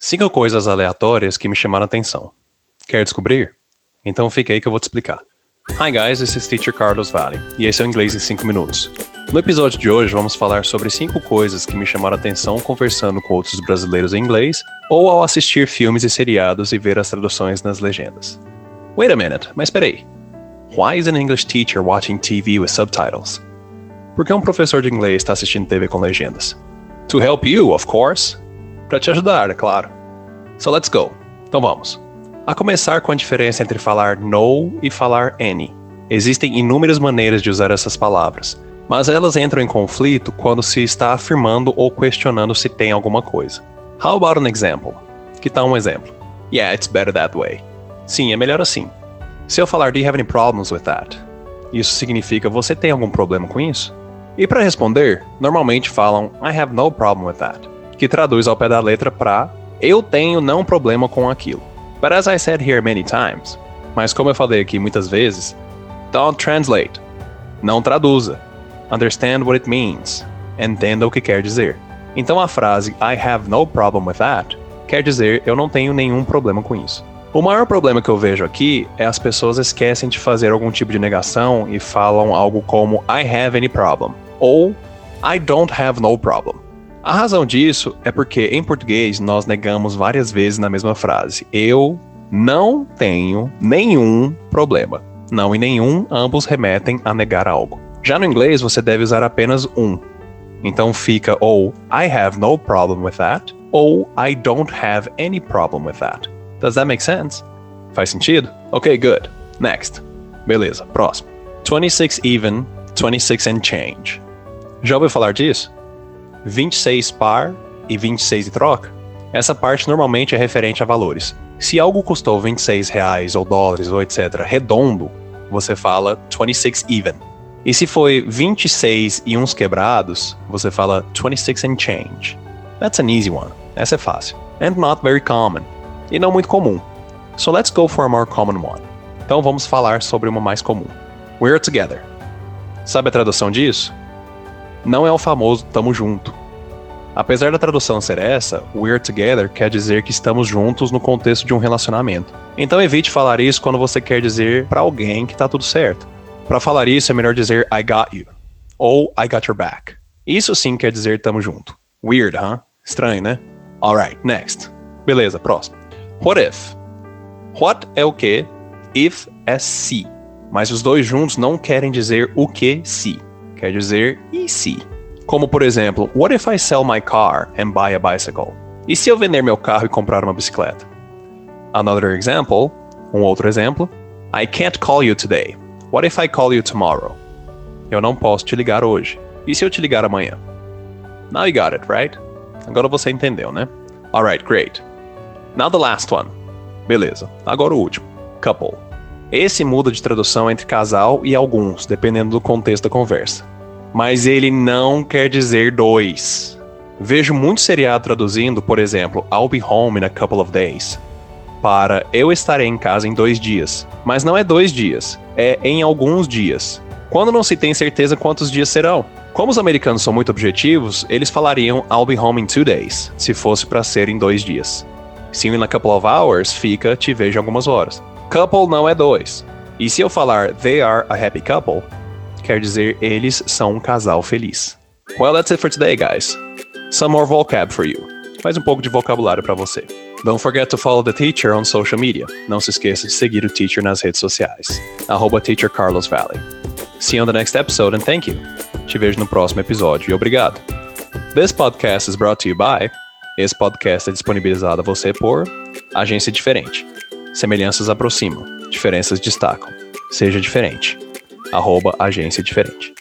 Cinco coisas aleatórias que me chamaram atenção. Quer descobrir? Então fica aí que eu vou te explicar. Hi guys, this is Teacher Carlos Valley, e esse é o Inglês em 5 Minutos. No episódio de hoje vamos falar sobre cinco coisas que me chamaram a atenção conversando com outros brasileiros em inglês ou ao assistir filmes e seriados e ver as traduções nas legendas. Wait a minute, mas peraí. Why is an English teacher watching TV with subtitles? Por que um professor de inglês está assistindo TV com legendas? To help you, of course para te ajudar, é claro. So let's go. Então vamos. A começar com a diferença entre falar no e falar any. Existem inúmeras maneiras de usar essas palavras, mas elas entram em conflito quando se está afirmando ou questionando se tem alguma coisa. How about an example? Que tal um exemplo? Yeah, it's better that way. Sim, é melhor assim. Se eu falar Do you have any problems with that? Isso significa você tem algum problema com isso? E para responder, normalmente falam I have no problem with that que traduz ao pé da letra para eu tenho não problema com aquilo. But as I said here many times, mas como eu falei aqui muitas vezes, don't translate. Não traduza. Understand what it means. Entenda o que quer dizer. Então a frase I have no problem with that quer dizer eu não tenho nenhum problema com isso. O maior problema que eu vejo aqui é as pessoas esquecem de fazer algum tipo de negação e falam algo como I have any problem ou I don't have no problem. A razão disso é porque em português nós negamos várias vezes na mesma frase. Eu não tenho nenhum problema. Não e nenhum ambos remetem a negar algo. Já no inglês você deve usar apenas um. Então fica ou I have no problem with that ou I don't have any problem with that. Does that make sense? Faz sentido? Ok, good. Next. Beleza, próximo. 26 even, 26 and change. Já ouviu falar disso? 26 par e 26 de troca, essa parte normalmente é referente a valores. Se algo custou 26 reais ou dólares ou etc. redondo, você fala 26 even. E se foi 26 e uns quebrados, você fala 26 and change. That's an easy one. Essa é fácil. And not very common. E não muito comum. So let's go for a more common one. Então vamos falar sobre uma mais comum. We're together. Sabe a tradução disso? Não é o famoso tamo junto. Apesar da tradução ser essa, we're together quer dizer que estamos juntos no contexto de um relacionamento. Então evite falar isso quando você quer dizer para alguém que tá tudo certo. Para falar isso é melhor dizer I got you ou I got your back. Isso sim quer dizer tamo junto. Weird, huh? Estranho, né? Alright, next. Beleza, próximo. What if? What é o que? If é se. Mas os dois juntos não querem dizer o que se quer dizer e se. Como por exemplo, what if I sell my car and buy a bicycle? E se eu vender meu carro e comprar uma bicicleta? Another example, um outro exemplo, I can't call you today. What if I call you tomorrow? Eu não posso te ligar hoje. E se eu te ligar amanhã? Now you got it, right? Agora você entendeu, né? Alright, great. Now the last one. Beleza. Agora o último. Couple. Esse muda de tradução entre casal e alguns, dependendo do contexto da conversa. Mas ele não quer dizer dois. Vejo muito seriado traduzindo, por exemplo, I'll be home in a couple of days, para eu estarei em casa em dois dias. Mas não é dois dias, é em alguns dias. Quando não se tem certeza quantos dias serão. Como os americanos são muito objetivos, eles falariam I'll be home in two days, se fosse para ser em dois dias. You in a couple of hours fica te vejo algumas horas. Couple não é dois. E se eu falar they are a happy couple, quer dizer eles são um casal feliz. Well, that's it for today, guys. Some more vocab for you. Mais um pouco de vocabulário para você. Don't forget to follow the teacher on social media. Não se esqueça de seguir o teacher nas redes sociais. Arroba Teacher Carlos Valley. See you on the next episode and thank you. Te vejo no próximo episódio e obrigado. This podcast is brought to you by. Esse podcast é disponibilizado a você por Agência Diferente. Semelhanças aproximam, diferenças destacam. Seja diferente. Arroba Agência Diferente.